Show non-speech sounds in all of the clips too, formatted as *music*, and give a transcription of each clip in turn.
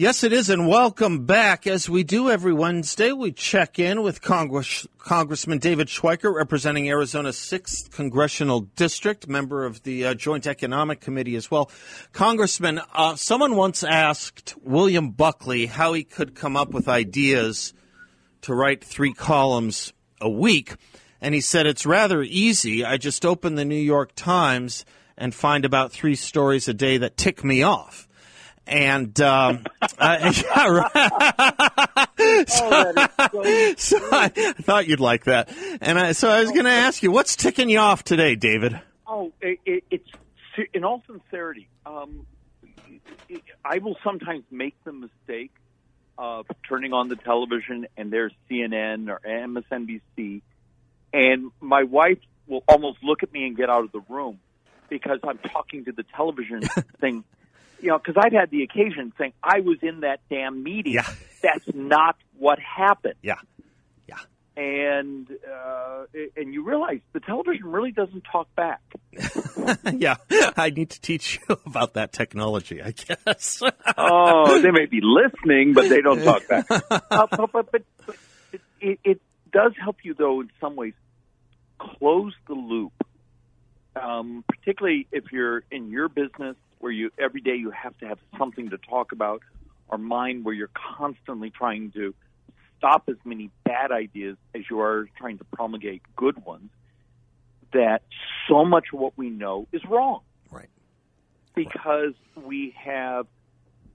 Yes, it is, and welcome back. As we do every Wednesday, we check in with Congress, Congressman David Schweikert, representing Arizona's 6th Congressional District, member of the uh, Joint Economic Committee as well. Congressman, uh, someone once asked William Buckley how he could come up with ideas to write three columns a week, and he said, It's rather easy. I just open the New York Times and find about three stories a day that tick me off and um, *laughs* uh, *laughs* yeah, right. so, *laughs* so, so I, I, thought you'd like that, and I, so I was going to ask you, what's ticking you off today, David? Oh, it, it, it's in all sincerity. Um, I will sometimes make the mistake of turning on the television and there's CNN or MSNBC, and my wife will almost look at me and get out of the room because I'm talking to the television thing you know, because I've had the occasion saying I was in that damn meeting. Yeah. *laughs* That's not what happened. Yeah. Yeah. And uh, and you realize the television really doesn't talk back. *laughs* yeah, I need to teach you *laughs* about that technology, I guess. oh, they may be listening, but they don't talk back. Uh, but, but, but, but it, it does help you, though, in some ways, close the loop. Um, particularly if you're in your business where you every day you have to have something to talk about, or mind where you're constantly trying to stop as many bad ideas as you are trying to promulgate good ones, that so much of what we know is wrong. Right. Because we have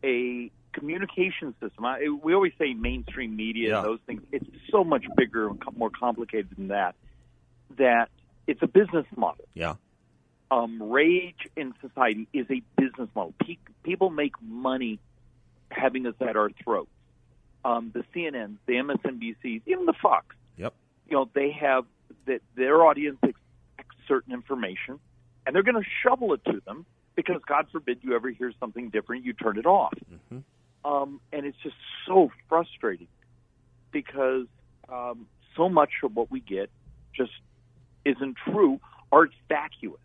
a communication system. I, we always say mainstream media Yeah. and those things. It's so much bigger and more complicated than that. That it's a business model Yeah. Um, rage in society is a business model. Pe- people make money having us at our throats. Um, the CNNs, the MSNBCs, even the Fox. Yep. You know, they have that their audience expects certain information, and they're going to shovel it to them because, God forbid, you ever hear something different, you turn it off. Um, and it's just so frustrating because um, so much of what we get just isn't true or it's vacuous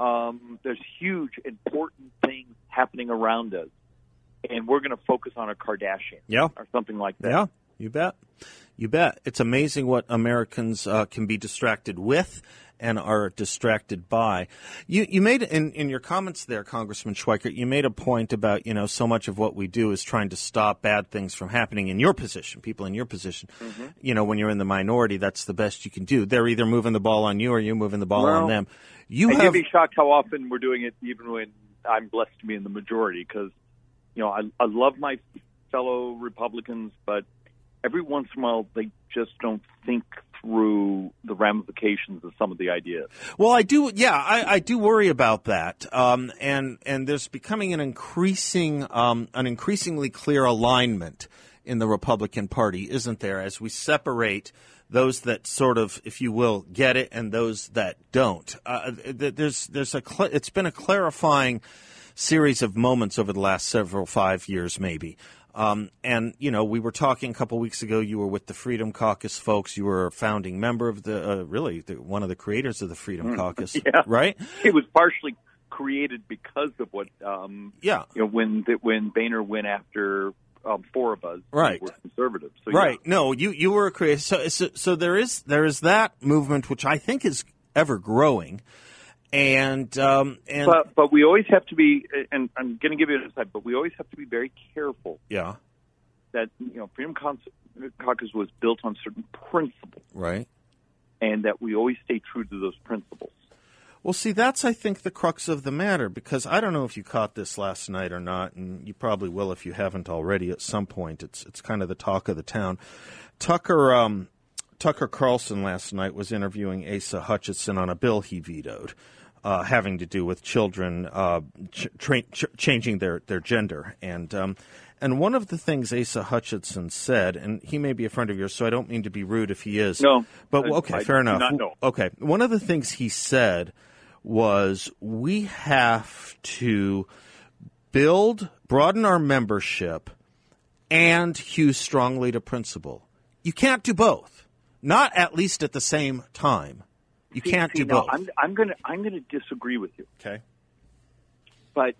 um, there's huge, important things happening around us, and we're going to focus on a Kardashian, Yeah. or something like that. Yeah, you bet. You bet. It's amazing what Americans uh, can be distracted with and are distracted by. You you made in in your comments there, Congressman Schweikert, you made a point about you know so much of what we do is trying to stop bad things from happening in your position, people in your position. Mm-hmm. You know, when you're in the minority, that's the best you can do. They're either moving the ball on you or you're moving the ball on them. You and have you'd be shocked how often we're doing it, even when I'm blessed to be in the majority. Because you know, I, I love my fellow Republicans, but every once in a while they just don't think through the ramifications of some of the ideas. Well, I do. Yeah, I, I do worry about that. Um, and and there's becoming an increasing um, an increasingly clear alignment in the Republican Party, isn't there? As we separate those that sort of, if you will, get it, and those that don't. Uh, there's there's a cl- it's been a clarifying series of moments over the last several five years, maybe. Um, and you know, we were talking a couple weeks ago. You were with the Freedom Caucus folks. You were a founding member of the, uh, really, the, one of the creators of the Freedom Caucus, *laughs* Yeah. right? It was partially created because of what um, Yeah, you know when the, when Boehner went after um, four of us Right. were conservatives. So, right. No, you you were a creator. So, so so there is there is that movement, which I think is ever growing, and um, and But but we always have to be, and I'm going to give you an insight, but we always have to be very careful yeah, that you know Freedom Caucus Caucus was built on certain principles, right. and that we always stay true to those principles. Well, see, that's I think the crux of the matter because I don't know if you caught this last night or not, and you probably will if you haven't already. At some point, it's it's kind of the talk of the town. Tucker um, Tucker Carlson last night was interviewing Asa Hutchinson on a bill he vetoed. Uh, having to do with children uh, ch- tra- ch- changing their, their gender. And um, and one of the things Asa Hutchinson said, and he may be a friend of yours, so I don't mean to be rude if he is. No, but I- okay, I fair do enough. Okay, one of the things he said was we have to build, broaden our membership, and hew strongly to principle. You can't do both. Not at least at the same time. You See- can't see, do both. I'm, I'm going to I'm going to disagree with you. okay. But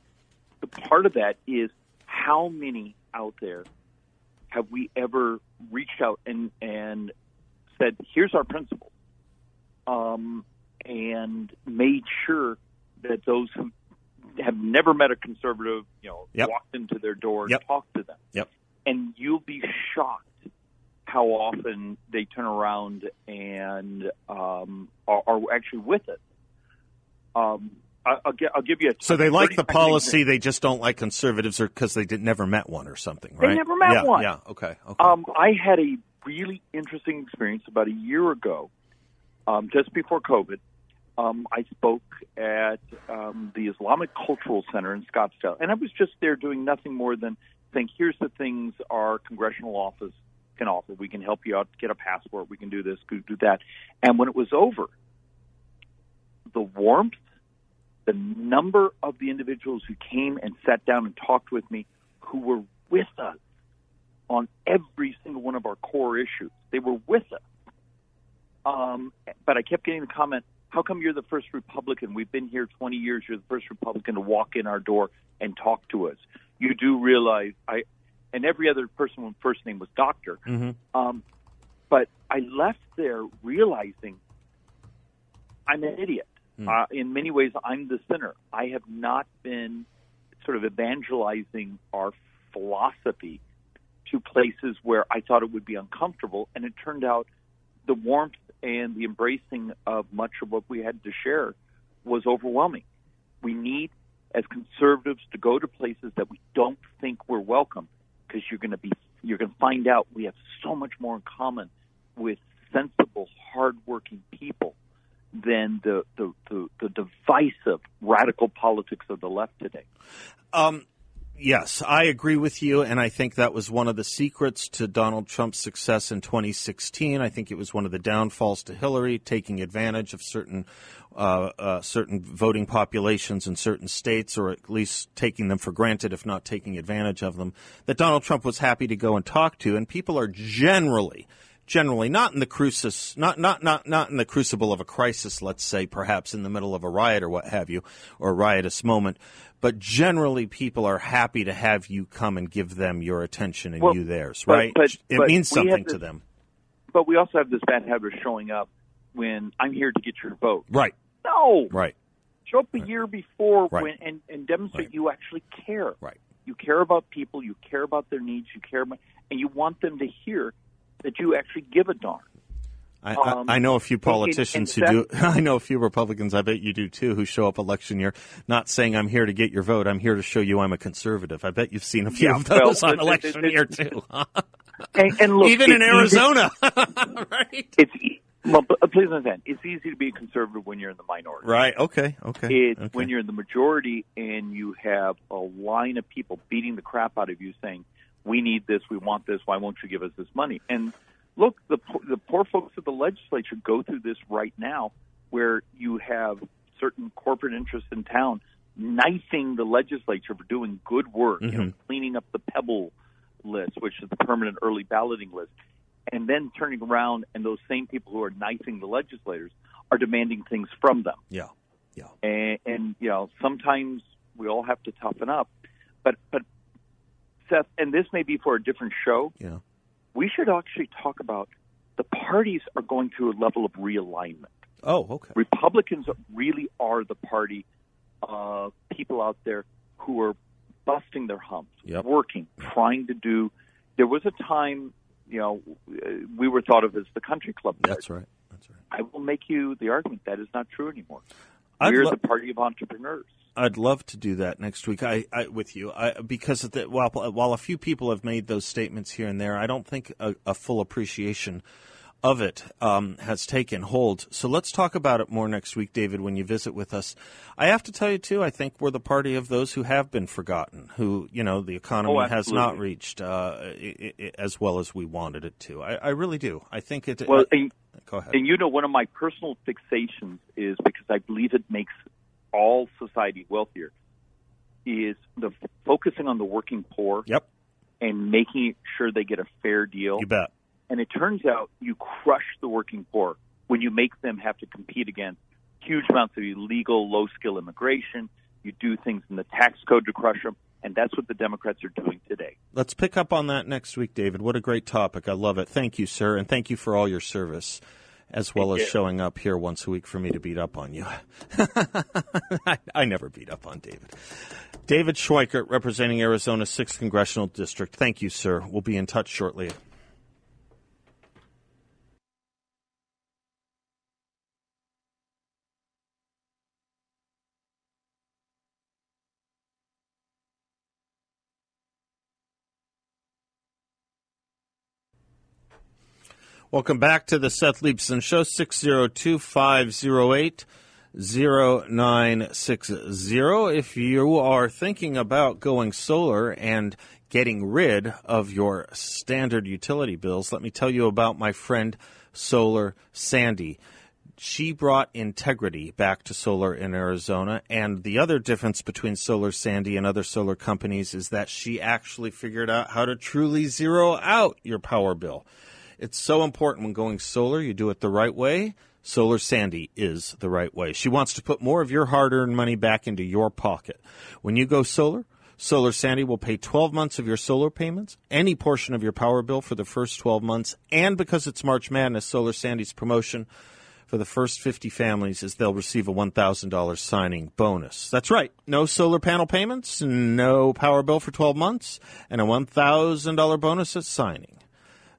the part of that is how many out there have we ever reached out and and said, "Here's our principle," um, and made sure that those who have never met a conservative, you know, Yep. walked into their door and Yep. talked to them. Yep. And you'll be shocked how often they turn around and um, are, are actually with it. Um, I, I'll, gi- I'll give you a So they like the policy, they just don't like conservatives, or because they did, never met one or something, They never met yeah, one. Yeah. Okay. Okay. Um, I had a really interesting experience about a year ago, um, just before COVID. Um, I spoke at um, the Islamic Cultural Center in Scottsdale, and I was just there doing nothing more than saying, "Here's the things our congressional office can offer. We can help you out get a passport. We can do this, do do that." And when it was over, the warmth, the number of the individuals who came and sat down and talked with me, who were with us on every single one of our core issues. They were with us. Um, but I kept getting the comment, how come you're the first Republican? We've been here 20 years. You're the first Republican to walk in our door and talk to us. You do realize I, and every other person with first name was doctor. Mhm. Um, but I left there realizing I'm an idiot. Uh, in many ways, I'm the sinner. I have not been sort of evangelizing our philosophy to places where I thought it would be uncomfortable, and it turned out the warmth and the embracing of much of what we had to share was overwhelming. We need, as conservatives, to go to places that we don't think we're welcome, because you're going to be you're going to find out we have so much more in common with sensible, hardworking people than the the, the, the divisive radical politics of the left today. Um, yes, I agree with you, and I think that was one of the secrets to Donald Trump's success in 2016. I think it was one of the downfalls to Hillary, taking advantage of certain uh, uh, certain voting populations in certain states, or at least taking them for granted, if not taking advantage of them. That Donald Trump was happy to go and talk to, and people are generally generally not in the crucis not not not not in the crucible of a crisis let's say perhaps in the middle of a riot or what have you or a riotous moment but generally people are happy to have you come and give them your attention and Well, you theirs right but- it but means something to them But we also have this bad habit of showing up when I'm here to get your vote. right No, right show up a year before Right. when, and, and demonstrate Right. you actually care. right You care about people. You care about their needs. You care about, and you want them to hear that you actually give a darn. I, Um, I, know a few politicians who do. *laughs* I know a few Republicans. I bet you do too. Who show up election year, not saying I'm here to get your vote. I'm here to show you I'm a conservative. I bet you've seen a few Yeah, of those well, on it- election it- year too. And, and look, Even in Arizona, *laughs* right? it's well, uh, please understand. It's easy to be a conservative when you're in the minority. Right. Okay. Okay. It's okay. when you're in the majority and you have a line of people beating the crap out of you, saying, "We need this. We want this. Why won't you give us this money?" And look, the the poor folks at the legislature go through this right now, where you have certain corporate interests in town knifing the legislature for doing good work, you know, mm-hmm. cleaning up the Pebble list, which is the permanent early balloting list, and then turning around and those same people who are knifing the legislators are demanding things from them Yeah. Yeah. and, and you know sometimes we all have to toughen up but but seth and this may be for a different show Yeah. We should actually talk about the parties are going through a level of realignment Oh. Okay. republicans really are the party of people out there who are busting their humps Yep. working trying to do there was a time you know uh, we were thought of as the country club That's right. That's right. i will make you the argument that is not true anymore we're lo- the party of entrepreneurs I'd love to do that next week. I, I with you I, because the, while while a few people have made those statements here and there, I don't think a, a full appreciation of it um, has taken hold. So let's talk about it more next week, David, when you visit with us. I have to tell you, too, I think we're the party of those who have been forgotten, who, you know, the economy Oh, has not reached uh, i i as well as we wanted it to. I, I really do. I think it. Well, and, go ahead. and you know, one of my personal fixations is because I believe it makes all society wealthier. Is the focusing on the working poor Yep, and making sure they get a fair deal. you bet. And it turns out you crush the working poor when you make them have to compete against huge amounts of illegal, low skill immigration. You do things in the tax code to crush them. And that's what the Democrats are doing today. Let's pick up on that next week, David. What a great topic. I love it. Thank you, sir, and thank you for all your service, as well as showing up here once a week for me to beat up on you. *laughs* I, I never beat up on David. David Schweikert, representing Arizona's 6th Congressional District. Thank you, sir. We'll be in touch shortly. Welcome back to the Seth Leibsohn Show, 602 508 0960. If you are thinking about going solar and getting rid of your standard utility bills, let me tell you about my friend Solar Sandy. She brought integrity back to solar in Arizona. And the other difference between Solar Sandy and other solar companies is that she actually figured out how to truly zero out your power bill. It's so important when going solar, you do it the right way. Solar Sandy is the right way. She wants to put more of your hard earned money back into your pocket. When you go solar, Solar Sandy will pay 12 months of your solar payments, any portion of your power bill for the first 12 months, and because it's March Madness, Solar Sandy's promotion for the first 50 families is they'll receive a $1,000 signing bonus. That's right. No solar panel payments, no power bill for 12 months, and a $1,000 bonus at signing.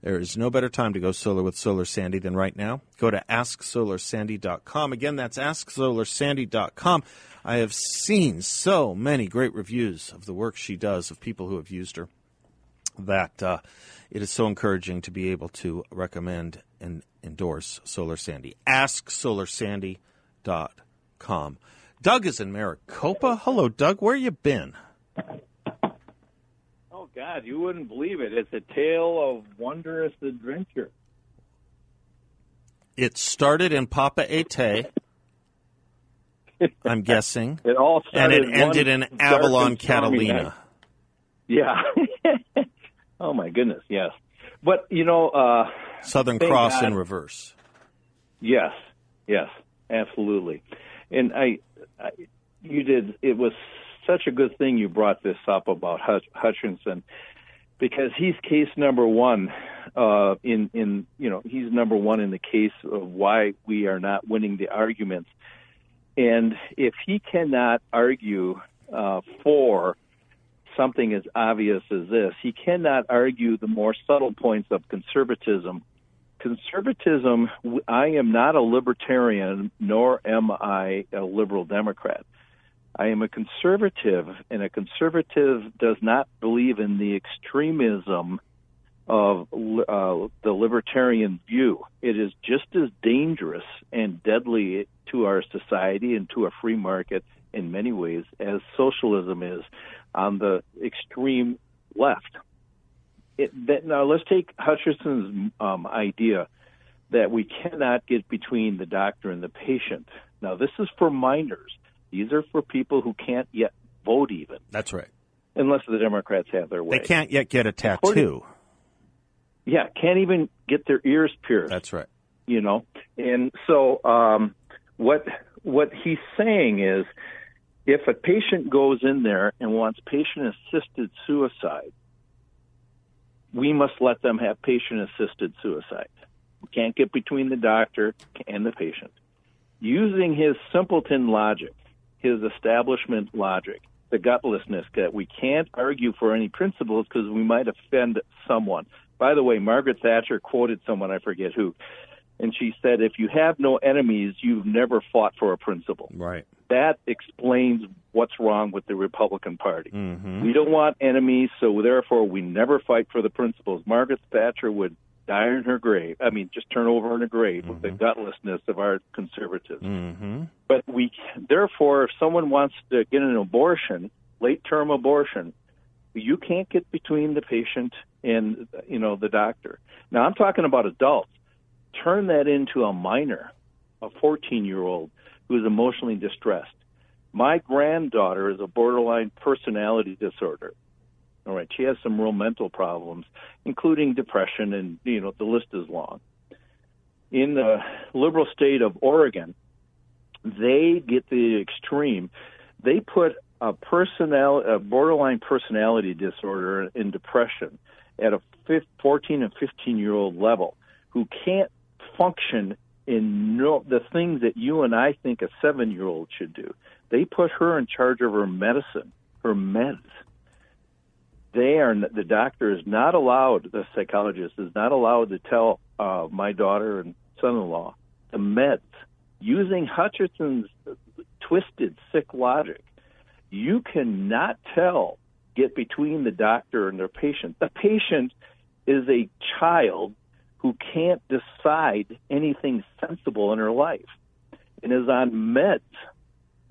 There is no better time to go solar with Solar Sandy than right now. Go to AskSolarSandy.com. Again, that's AskSolarSandy.com. I have seen so many great reviews of the work she does, of people who have used her, that uh, it is so encouraging to be able to recommend and endorse Solar Sandy. AskSolarSandy.com. Doug is in Maricopa. Hello, Doug. Where you been? God, you wouldn't believe it. It's a tale of wondrous adventure. It started in Papa Ete, I'm *laughs* guessing. It all started and it ended in Avalon, Catalina. Yeah. *laughs* oh my goodness, yes. But you know, uh, Southern Cross God. in reverse. yes, yes, absolutely. And I, I, you did. It was such a good thing you brought this up about Hutch, Hutchinson because he's case number one uh, in in you know he's number one in the case of why we are not winning the arguments. And if he cannot argue uh, for something as obvious as this, he cannot argue the more subtle points of conservatism. Conservatism, I am not a libertarian, nor am I a liberal Democrat. I am a conservative, and a conservative does not believe in the extremism of uh, the libertarian view. It is just as dangerous and deadly to our society and to a free market in many ways as socialism is on the extreme left. It, that, now, let's take Hutchinson's um, idea that we cannot get between the doctor and the patient. Now, this is for minors. These are for people who can't yet vote, even That's right. unless the Democrats have their way. They can't yet get a tattoo. Yeah, can't even get their ears pierced. That's right. you know and so um what what he's saying is if a patient goes in there and wants patient assisted suicide we must let them have patient assisted suicide we can't get between the doctor and the patient using his simpleton logic his establishment logic the gutlessness that we can't argue for any principles because we might offend someone by the way margaret thatcher quoted someone i forget who and she said, "If you have no enemies, you've never fought for a principle." Right. That explains what's wrong with the Republican Party. Mm-hmm. We don't want enemies, so therefore we never fight for the principles. Margaret Thatcher would die in her grave. I mean, just turn over in a grave mm-hmm. with the mm-hmm. gutlessness of our conservatives. Mm-hmm. But we, therefore, if someone wants to get an abortion, late term abortion, you can't get between the patient and you know the doctor. Now I'm talking about adults. Turn that into a minor, a 14 year old who is emotionally distressed. My granddaughter is a borderline personality disorder. All right, she has some real mental problems, including depression, and you know the list is long. In the liberal state of Oregon, they get the extreme. They put a personal, a borderline personality disorder and depression at a 14 and 15 year old level who can't function in no, the things that you and I think a seven year old should do. They put her in charge of her medicine, her meds. They are the doctor is not allowed. The psychologist is not allowed to tell uh, my daughter and son-in-law the meds using Hutchinson's twisted, sick logic you cannot tell, get between the doctor and their patient. The patient is a child who can't decide anything sensible in her life and is on meds.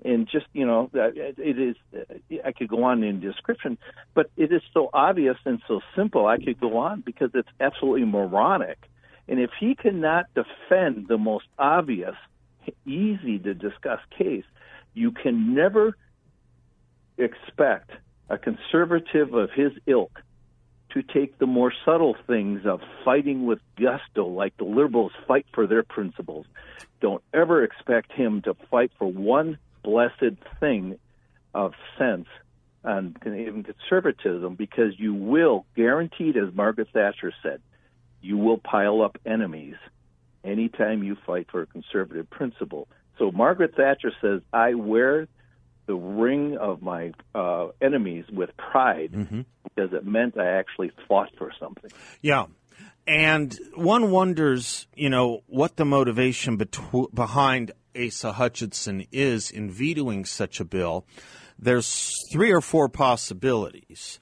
And just, you know, it is, uh, I could go on in description, but it is so obvious and so simple. I could go on because it's absolutely moronic. And if he cannot defend the most obvious, easy to discuss case, you can never expect a conservative of his ilk to take the more subtle things of fighting with gusto, like the liberals fight for their principles. Don't ever expect him to fight for one blessed thing of sense and even conservatism, because you will, guaranteed, as Margaret Thatcher said, you will pile up enemies anytime you fight for a conservative principle. So Margaret Thatcher says, I wear the ring of my uh, enemies with pride mm-hmm. because it meant I actually fought for something. Yeah. And one wonders, you know, what the motivation behind Asa Hutchinson is in vetoing such a bill. There's three or four possibilities.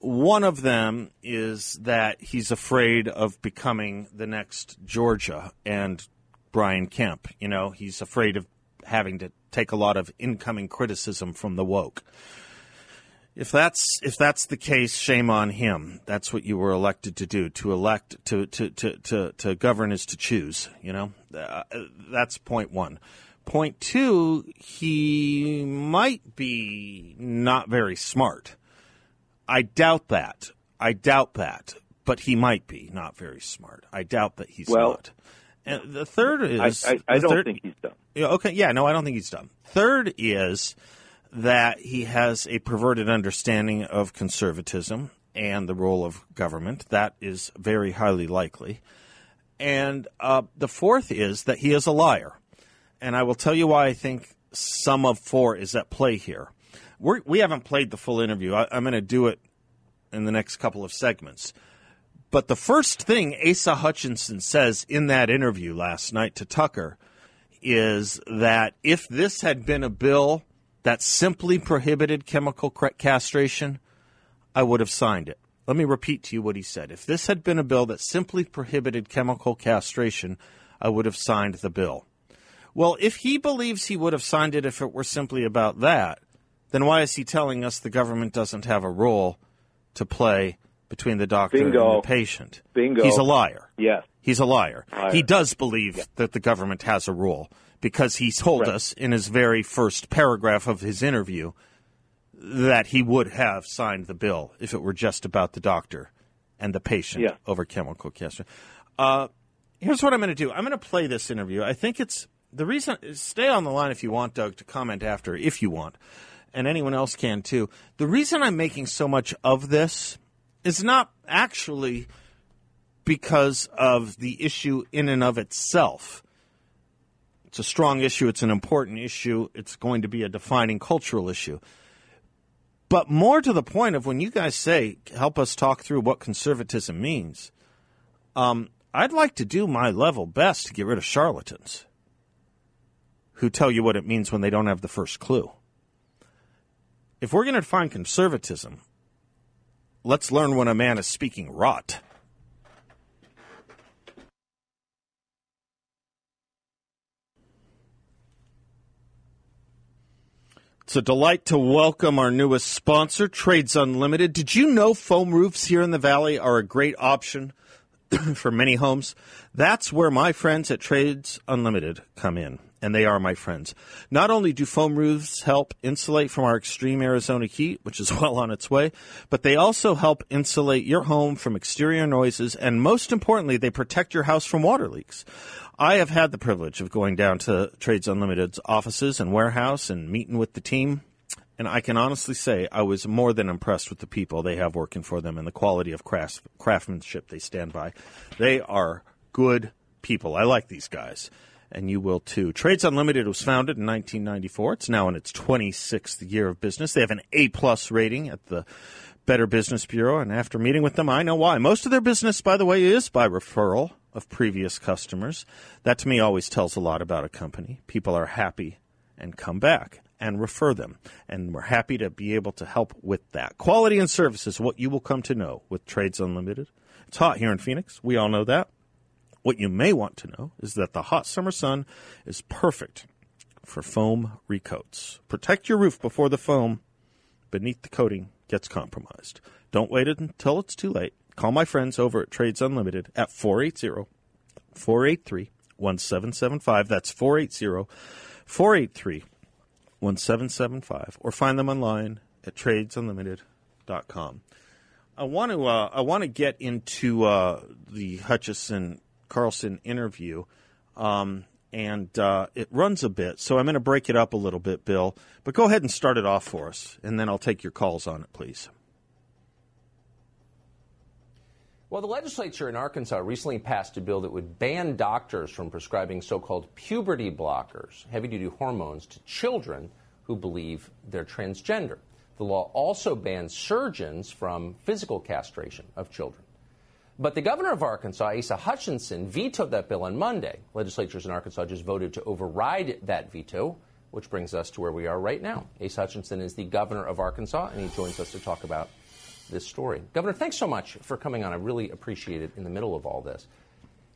One of them is that he's afraid of becoming the next Georgia and Brian Kemp. You know, he's afraid of having to take a lot of incoming criticism from the woke. If that's if that's the case, shame on him. That's what you were elected to do. To elect to to to to, to govern is to choose. You know, uh, that's point one. Point two, he might be not very smart. I doubt that. I doubt that. But he might be not very smart. I doubt that he's well, not. And the third is I, I, I don't third, think he's done. Okay, yeah, no, I don't think he's done. Third is that he has a perverted understanding of conservatism and the role of government. That is very highly likely. And uh, the fourth is that he is a liar. And I will tell you why I think some of four is at play here. We're, we have not played the full interview. I, I'm going to do it in the next couple of segments. But the first thing Asa Hutchinson says in that interview last night to Tucker is that if this had been a bill that simply prohibited chemical castration, I would have signed it. Let me repeat to you what he said. If this had been a bill that simply prohibited chemical castration, I would have signed the bill. Well, if he believes he would have signed it if it were simply about that, then why is he telling us the government doesn't have a role to play between the doctor Bingo. and the patient. Bingo. He's a liar. Yes. He's a liar. liar. He does believe that the government has a rule because he told right. us in his very first paragraph of his interview that he would have signed the bill if it were just about the doctor and the patient yeah. over chemical castration. Uh, here's what I'm going to do. I'm going to play this interview. I think it's the reason. Stay on the line if you want, Doug, to comment after, if you want, and anyone else can too. The reason I'm making so much of this is not actually because of the issue in and of itself. It's a strong issue, it's an important issue, it's going to be a defining cultural issue. But more to the point of when you guys say, help us talk through what conservatism means, um, I'd like to do my level best to get rid of charlatans who tell you what it means when they don't have the first clue. If we're going to define conservatism, let's learn when a man is speaking rot. It's a delight to welcome our newest sponsor, Trades Unlimited. Did you know foam roofs here in the Valley are a great option *clears throat* for many homes? That's where my friends at Trades Unlimited come in and they are my friends. Not only do foam roofs help insulate from our extreme Arizona heat, which is *laughs* well on its way, but they also help insulate your home from exterior noises, and most importantly, they protect your house from water leaks. I have had the privilege of going down to Trades Unlimited's offices and warehouse and meeting with the team. And I can honestly say I was more than impressed with the people they have working for them and the quality of craftsmanship they stand by. They are good people. I like these guys and you will too. Trades Unlimited was founded in 1994. It's now in its 26th year of business. They have an A plus rating at the Better Business Bureau, and after meeting with them, I know why. Most of their business, by the way, is by referral of previous customers. That to me always tells a lot about a company. People are happy and come back and refer them. And we're happy to be able to help with that. Quality and service is what you will come to know with Trades Unlimited. It's hot here in Phoenix. We all know that. What you may want to know is that the hot summer sun is perfect for foam recoats. Protect your roof before the foam beneath the coating gets compromised. Don't wait until it's too late. Call my friends over at Trades Unlimited at 480 483 1775. That's 480 483 1775. Or find them online at tradesunlimited.com. I want to uh, I want to get into uh, the Hutchinson Carlson interview. Um, and uh, it runs a bit, so I'm going to break it up a little bit, Bill. But go ahead and start it off for us, and then I'll take your calls on it, please. Well, the legislature in Arkansas recently passed a bill that would ban doctors from prescribing so called puberty blockers, heavy duty hormones, to children who believe they're transgender. The law also bans surgeons from physical castration of children. But the governor of Arkansas, Asa Hutchinson, vetoed that bill on Monday. Legislatures in Arkansas just voted to override that veto, which brings us to where we are right now. Asa Hutchinson is the governor of Arkansas, and he joins us to talk about this story. Governor, thanks so much for coming on. I really appreciate it in the middle of all this.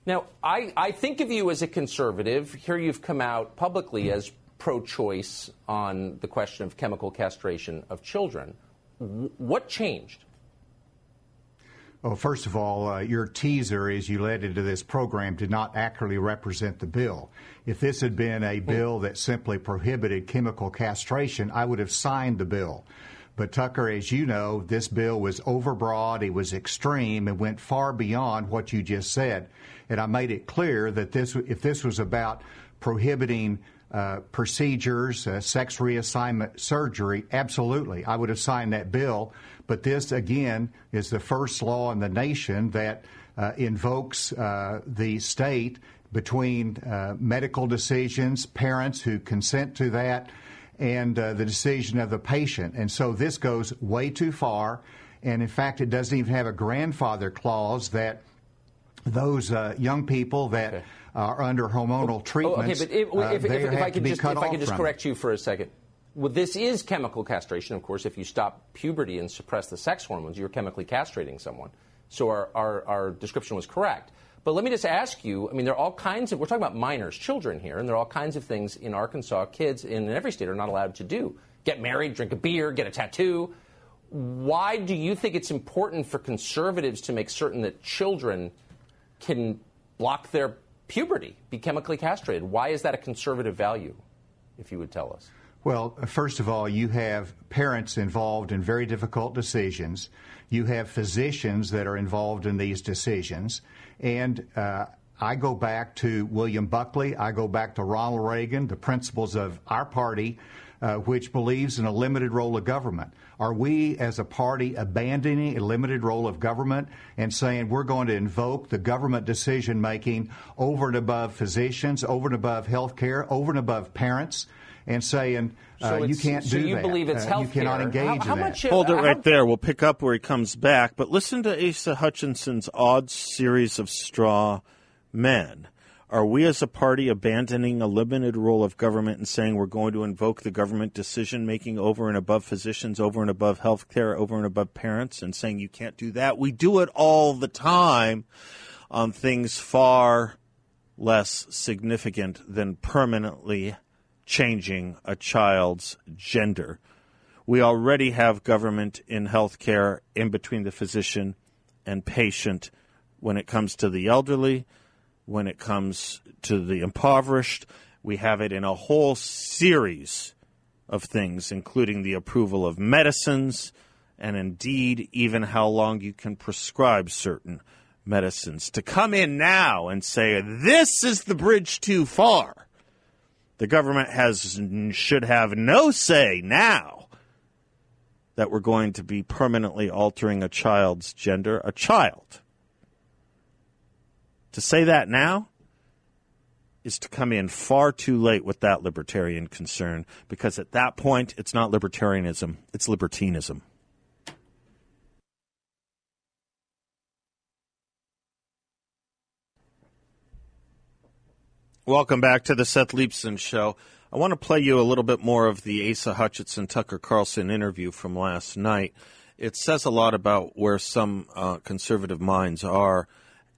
Now, I, I think of you as a conservative. Here you've come out publicly as pro choice on the question of chemical castration of children. What changed? Well, first of all, uh, your teaser as you led into this program did not accurately represent the bill. If this had been a bill that simply prohibited chemical castration, I would have signed the bill. But Tucker, as you know, this bill was overbroad, it was extreme, and went far beyond what you just said. And I made it clear that this, if this was about prohibiting uh, procedures, uh, sex reassignment surgery, absolutely, I would have signed that bill. But this, again, is the first law in the nation that uh, invokes uh, the state between uh, medical decisions, parents who consent to that, and uh, the decision of the patient. And so this goes way too far. And in fact, it doesn't even have a grandfather clause that those young people that okay. Are under hormonal treatments, oh, okay, but if, if, if, if I could just, if I could just correct you for a second well, this is chemical castration, of course. If you stop puberty and suppress the sex hormones, you're chemically castrating someone. So our, our, our, description was correct. But let me just ask you I mean, there are all kinds of, we're talking about minors, children here, and there are all kinds of things in Arkansas kids in every state are not allowed to do get married, drink a beer, get a tattoo. Why do you think it's important for conservatives to make certain that children can block their puberty, be chemically castrated? Why is that a conservative value, if you would tell us? Well, first of all, you have parents involved in very difficult decisions. You have physicians that are involved in these decisions. And uh, I go back to William Buckley. I go back to Ronald Reagan, the principles of our party, uh, which believes in a limited role of government. Are we, as a party, abandoning a limited role of government and saying we're going to invoke the government decision making over and above physicians, over and above health care, over and above parents? and saying uh, so you can't so do you that. believe it's uh, You cannot engage how, how in that. Much, Hold it right there. We'll pick up where he comes back. But listen to Asa Hutchinson's odd series of straw men. Are we as a party abandoning a limited role of government and saying we're going to invoke the government decision making over and above physicians, over and above health care, over and above parents, and saying you can't do that? We do it all the time on things far less significant than permanently changing a child's gender. We already have government in healthcare in between the physician and patient when it comes to the elderly, when it comes to the impoverished. We have it in a whole series of things, including the approval of medicines and indeed even how long you can prescribe certain medicines. To come in now and say, this is the bridge too far. The government has should have no say now that we're going to be permanently altering a child's gender, a child. To say that now is to come in far too late with that libertarian concern because at that point it's not libertarianism, it's libertinism. Welcome back to the Seth Leibsohn Show. I want to play you a little bit more of the Asa Hutchinson Tucker Carlson interview from last night. It says a lot about where some uh, conservative minds are,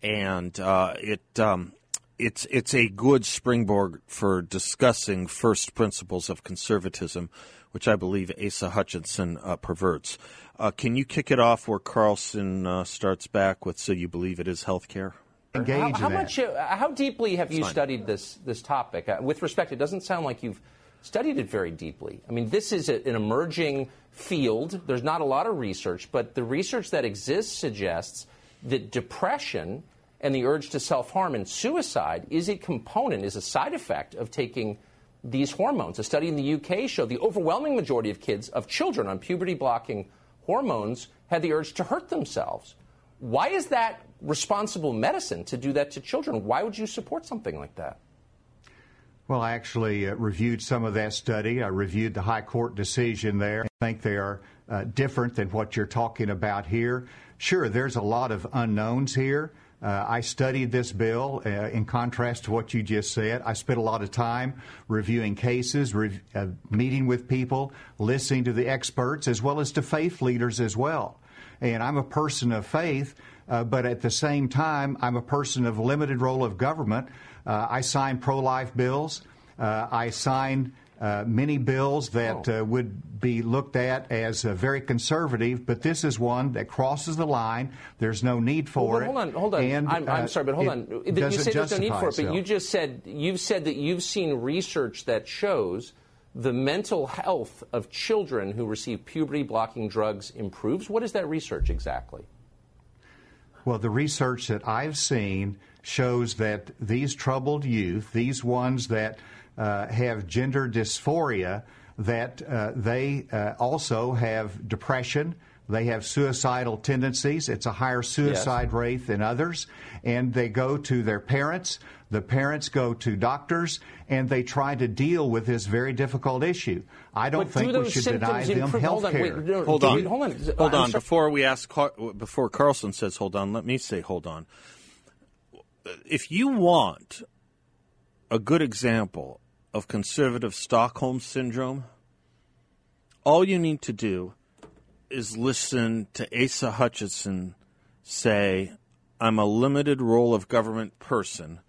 and uh, it um, it's it's a good springboard for discussing first principles of conservatism, which I believe Asa Hutchinson uh, perverts. Uh, can you kick it off where Carlson uh, starts back with "So you believe it is health care"? engage how, how much, uh, how deeply have you fine. studied this this topic? Uh, with respect, it doesn't sound like you've studied it very deeply. I mean, this is a, an emerging field. There's not a lot of research, but the research that exists suggests that depression and the urge to self harm and suicide is a component, is a side effect of taking these hormones. A study in the UK showed the overwhelming majority of kids, of children on puberty blocking hormones, had the urge to hurt themselves. Why is that responsible medicine to do that to children? Why would you support something like that? Well, I actually uh, reviewed some of that study. I reviewed the High Court decision there. I think they are uh, different than what you're talking about here. Sure, there's a lot of unknowns here. Uh, I studied this bill uh, in contrast to what you just said. I spent a lot of time reviewing cases, re- uh, meeting with people, listening to the experts, as well as to faith leaders as well. And I'm a person of faith, uh, but at the same time, I'm a person of limited role of government. Uh, I sign pro life bills. I sign uh, many bills that Oh. uh, would be looked at as uh, very conservative, but this is one that crosses the line. There's no need for Well, it. hold on, hold on. And, I'm, uh, I'm sorry, but hold on. You say there's no need for it, but you just said you've said that you've seen research that shows the mental health of children who receive puberty blocking drugs improves. What is that research exactly? Well, the research that I've seen shows that these troubled youth, these ones that uh, have gender dysphoria, that uh, they uh, also have depression. They have suicidal tendencies. It's a higher suicide rate than others. And they go to their parents. The parents go to doctors, and they try to deal with this very difficult issue. I don't But think do we should deny them improve? health Hold on, wait, care. no, Hold wait, on. hold on. Hold on. sorry. Before we ask, Car- before Carlson says hold on, let me say hold on. If you want a good example of conservative Stockholm syndrome, all you need to do is listen to Asa Hutchinson say, I'm a limited role of government person.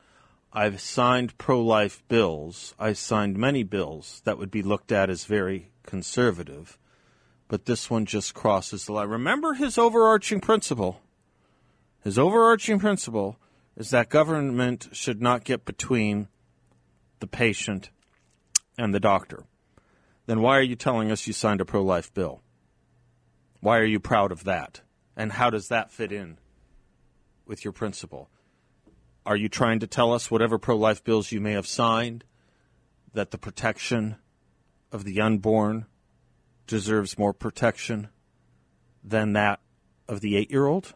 I've signed pro life bills. I signed many bills that would be looked at as very conservative but this one just crosses the line. Remember his overarching principle. His overarching principle is that government should not get between the patient and the doctor. Then why are you telling us you signed a pro life bill? Why are you proud of that? And how does that fit in with your principle? Are you trying to tell us whatever pro life bills you may have signed that the protection of the unborn deserves more protection than that of the eight year old?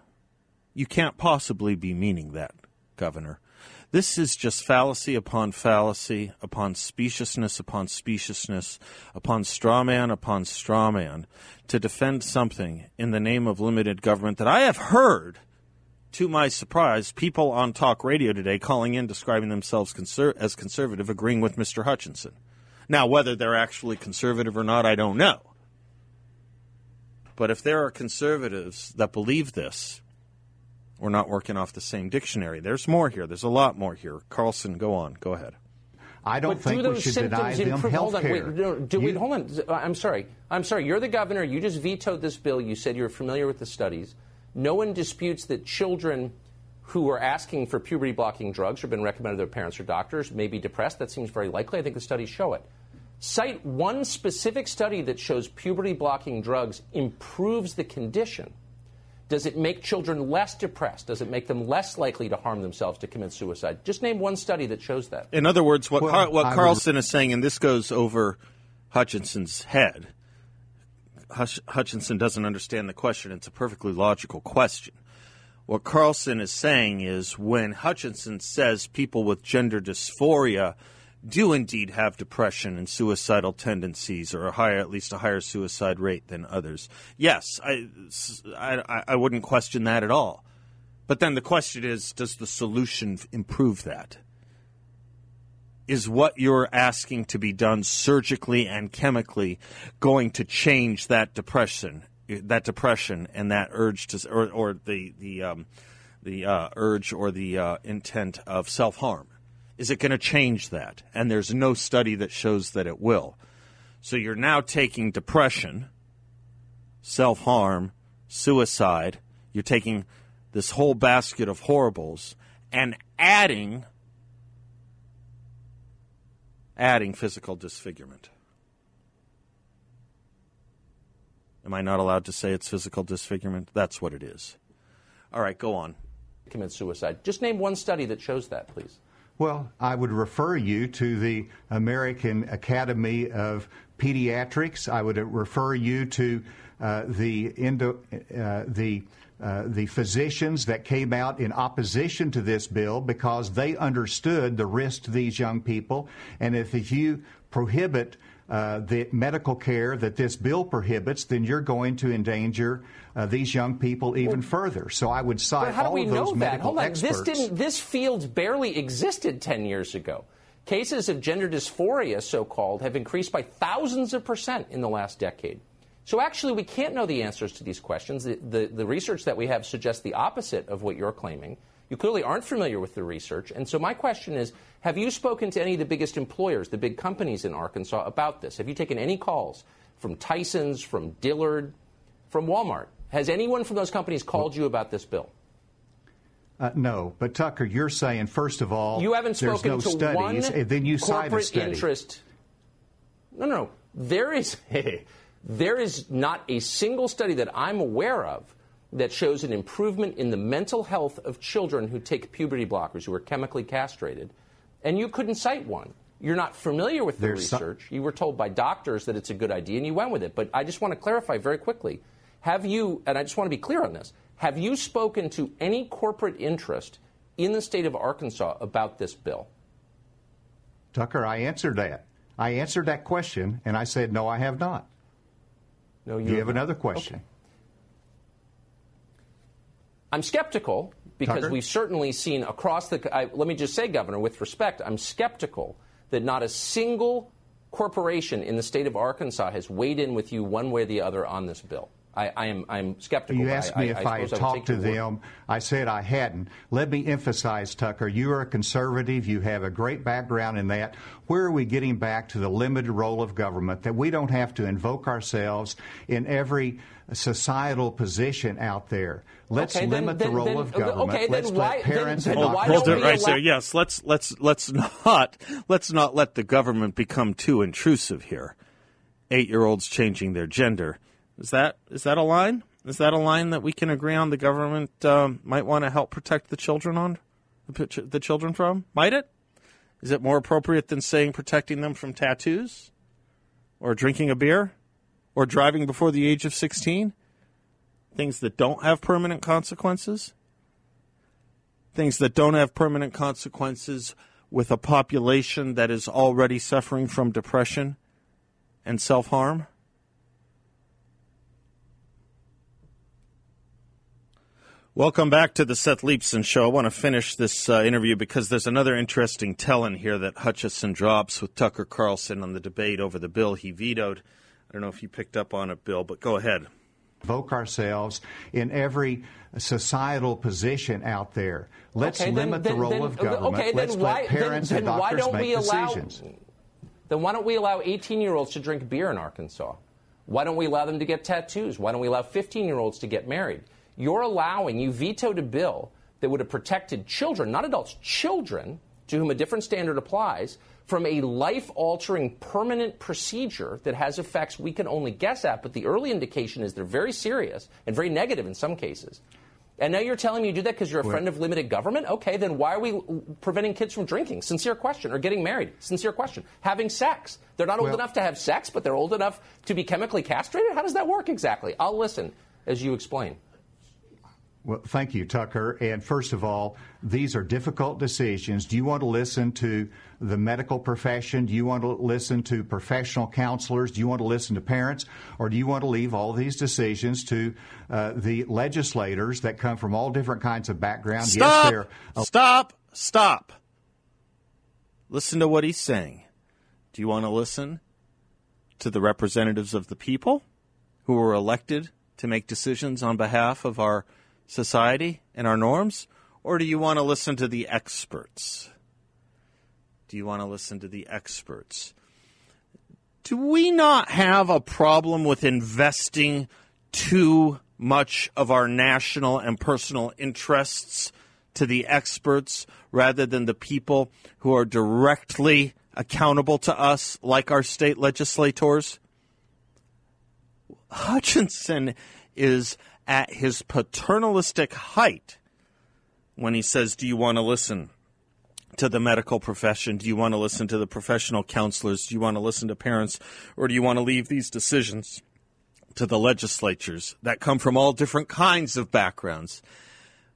You can't possibly be meaning that, Governor. This is just fallacy upon fallacy, upon speciousness upon speciousness, upon straw man upon straw man, to defend something in the name of limited government that I have heard, to my surprise, people on talk radio today calling in describing themselves conser- as conservative, agreeing with Mr. Hutchinson. Now, whether they're actually conservative or not, I don't know. But if there are conservatives that believe this, we're not working off the same dictionary. There's more here. There's a lot more here. Carlson, go on. Go ahead. I don't but think do we should deny them improve? health Hold on, wait, care. no, do, wait, hold on. Uh, I'm sorry. I'm sorry. You're the governor. You just vetoed this bill. You said you're familiar with the studies. No one disputes that children who are asking for puberty blocking drugs or been recommended to their parents or doctors may be depressed. That seems very likely. I think the studies show it. Cite one specific study that shows puberty blocking drugs improves the condition. Does it make children less depressed? Does it make them less likely to harm themselves to commit suicide? Just name one study that shows that. In other words, what, Well, Car- what I would- Carlson is saying, and this goes over Hutchinson's head. Hutch- Hutchinson doesn't understand the question. It's a perfectly logical question. What Carlson is saying is when Hutchinson says people with gender dysphoria do indeed have depression and suicidal tendencies or a higher, at least a higher suicide rate than others. Yes, I, I, I wouldn't question that at all. But then the question is, does the solution improve that? Is what you're asking to be done surgically and chemically going to change that depression, that depression and that urge to, or, or the the um, the uh, urge or the uh, intent of self harm? Is it going to change that? And there's no study that shows that it will. So you're now taking depression, self harm, suicide. You're taking this whole basket of horribles and adding adding physical disfigurement. Am I not allowed to say it's physical disfigurement? That's what it is. All right, go on. Commit suicide. Just name one study that shows that, please. Well, I would refer you to the American Academy of Pediatrics. I would refer you to uh, the uh, the uh, the physicians that came out in opposition to this bill because they understood the risk to these young people, and if, if you prohibit uh, the medical care that this bill prohibits, then you're going to endanger uh, these young people even further. So I would cite But how do all we of those that? medical Hold on. experts. This didn't. This field barely existed ten years ago. Cases of gender dysphoria, so-called, have increased by thousands of percent in the last decade. So actually, we can't know the answers to these questions. The, the, the research that we have suggests the opposite of what you're claiming. You clearly aren't familiar with the research. And so my question is, have you spoken to any of the biggest employers, the big companies in Arkansas, about this? Have you taken any calls from Tyson's, from Dillard, from Walmart? Has anyone from those companies called you about this bill? Uh, no, but Tucker, you're saying first of all, You haven't there's spoken no to studies, one and then you cite a corporate study. interest. No, no, no. There is *laughs* there is not a single study that I'm aware of that shows an improvement in the mental health of children who take puberty blockers who are chemically castrated, and you couldn't cite one. You're not familiar with the There's some- research. You were told by doctors that it's a good idea, and you went with it. But I just want to clarify very quickly: Have you? And I just want to be clear on this. Have you spoken to any corporate interest in the state of Arkansas about this bill? Tucker, I answered that. I answered that question, and I said, no, I have not. No, Do you have not. another question? Okay. I'm skeptical because Tucker? we've certainly seen across the. I, let me just say, Governor, with respect, I'm skeptical that not a single corporation in the state of Arkansas has weighed in with you one way or the other on this bill. I, I am I'm skeptical. You asked I- me I- if I I had suppose I would talked to your word. them. I said I hadn't. Let me emphasize, Tucker, you are a conservative. You have a great background in that. Where are we getting back to the limited role of government that we don't have to invoke ourselves in every societal position out there? Let's Okay, limit then- the role then- of government. okay, Let's why- let then- parents then and why Hold it right there. Yes, let's let's let's *laughs* not let's not let the government become too intrusive here. Eight year olds changing their gender. Is that is that a line? Is that a line that we can agree on? The government um, might want to help protect the children on the, children from. Might it? Is it more appropriate than saying protecting them from tattoos, or drinking a beer, or driving before the age of sixteen? Things that don't have permanent consequences things that don't have permanent consequences with a population that is already suffering from depression and self harm? Welcome back to the Seth Leibsohn Show. I want to finish this uh, interview because there's another interesting tell-in here that Hutchinson drops with Tucker Carlson on the debate over the bill he vetoed. I don't know if you picked up on it, Bill, but go ahead. invoke ourselves in every societal position out there. Let's Okay, limit then- the role then- of government. okay, Let's why- let parents then- and then why doctors don't make we allow- decisions. Then why don't we allow 18 year olds to drink beer in Arkansas? Why don't we allow them to get tattoos? Why don't we allow 15 year olds to get married? You're allowing, you vetoed a bill that would have protected children, not adults, children, to whom a different standard applies, from a life altering permanent procedure that has effects we can only guess at, but the early indication is they're very serious and very negative in some cases. And now you're telling me you do that because you're a friend of limited government? Okay, then why are we preventing kids from drinking? Sincere question. Or getting married? Sincere question. Having sex? They're not old Well- enough to have sex, but they're old enough to be chemically castrated? How does that work exactly? I'll listen as you explain. Well, thank you, Tucker. And first of all, these are difficult decisions. Do you want to listen to the medical profession? Do you want to listen to professional counselors? Do you want to listen to parents? Or do you want to leave all these decisions to uh, the legislators that come from all different kinds of backgrounds? Yes, Stop! they're Stop! Stop! Listen to what he's saying. Do you want to listen to the representatives of the people who were elected to make decisions on behalf of our society and our norms? Or do you want to listen to the experts? Do you want to listen to the experts? Do we not have a problem with investing too much of our national and personal interests to the experts rather than the people who are directly accountable to us, like our state legislators? Hutchinson is at his paternalistic height when he says, Do you want to listen to the medical profession? Do you want to listen to the professional counselors? Do you want to listen to parents? Or do you want to leave these decisions to the legislatures that come from all different kinds of backgrounds?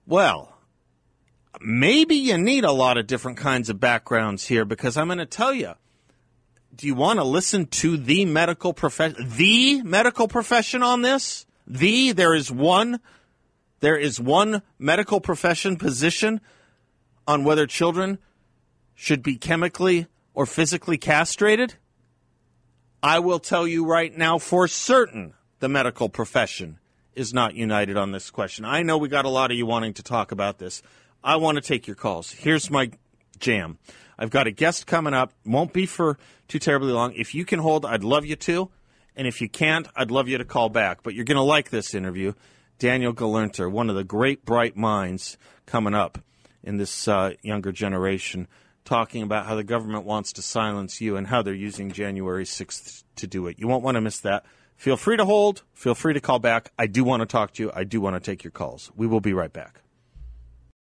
Well, maybe you need a lot of different kinds of backgrounds here because I'm going to tell you. Do you want to listen to the medical profession, the medical profession on this? The there is one, there is one medical profession position on whether children should be chemically or physically castrated? I will tell you right now for certain the medical profession is not united on this question. I know we got a lot of you wanting to talk about this. I want to take your calls. Here's my jam. I've got a guest coming up. Won't be for too terribly long. If you can hold, I'd love you to. And if you can't, I'd love you to call back. But you're going to like this interview. Daniel Gelernter, one of the great bright minds coming up in this uh, younger generation, talking about how the government wants to silence you and how they're using January 6th to do it. You won't want to miss that. Feel free to hold. Feel free to call back. I do want to talk to you. I do want to take your calls. We will be right back.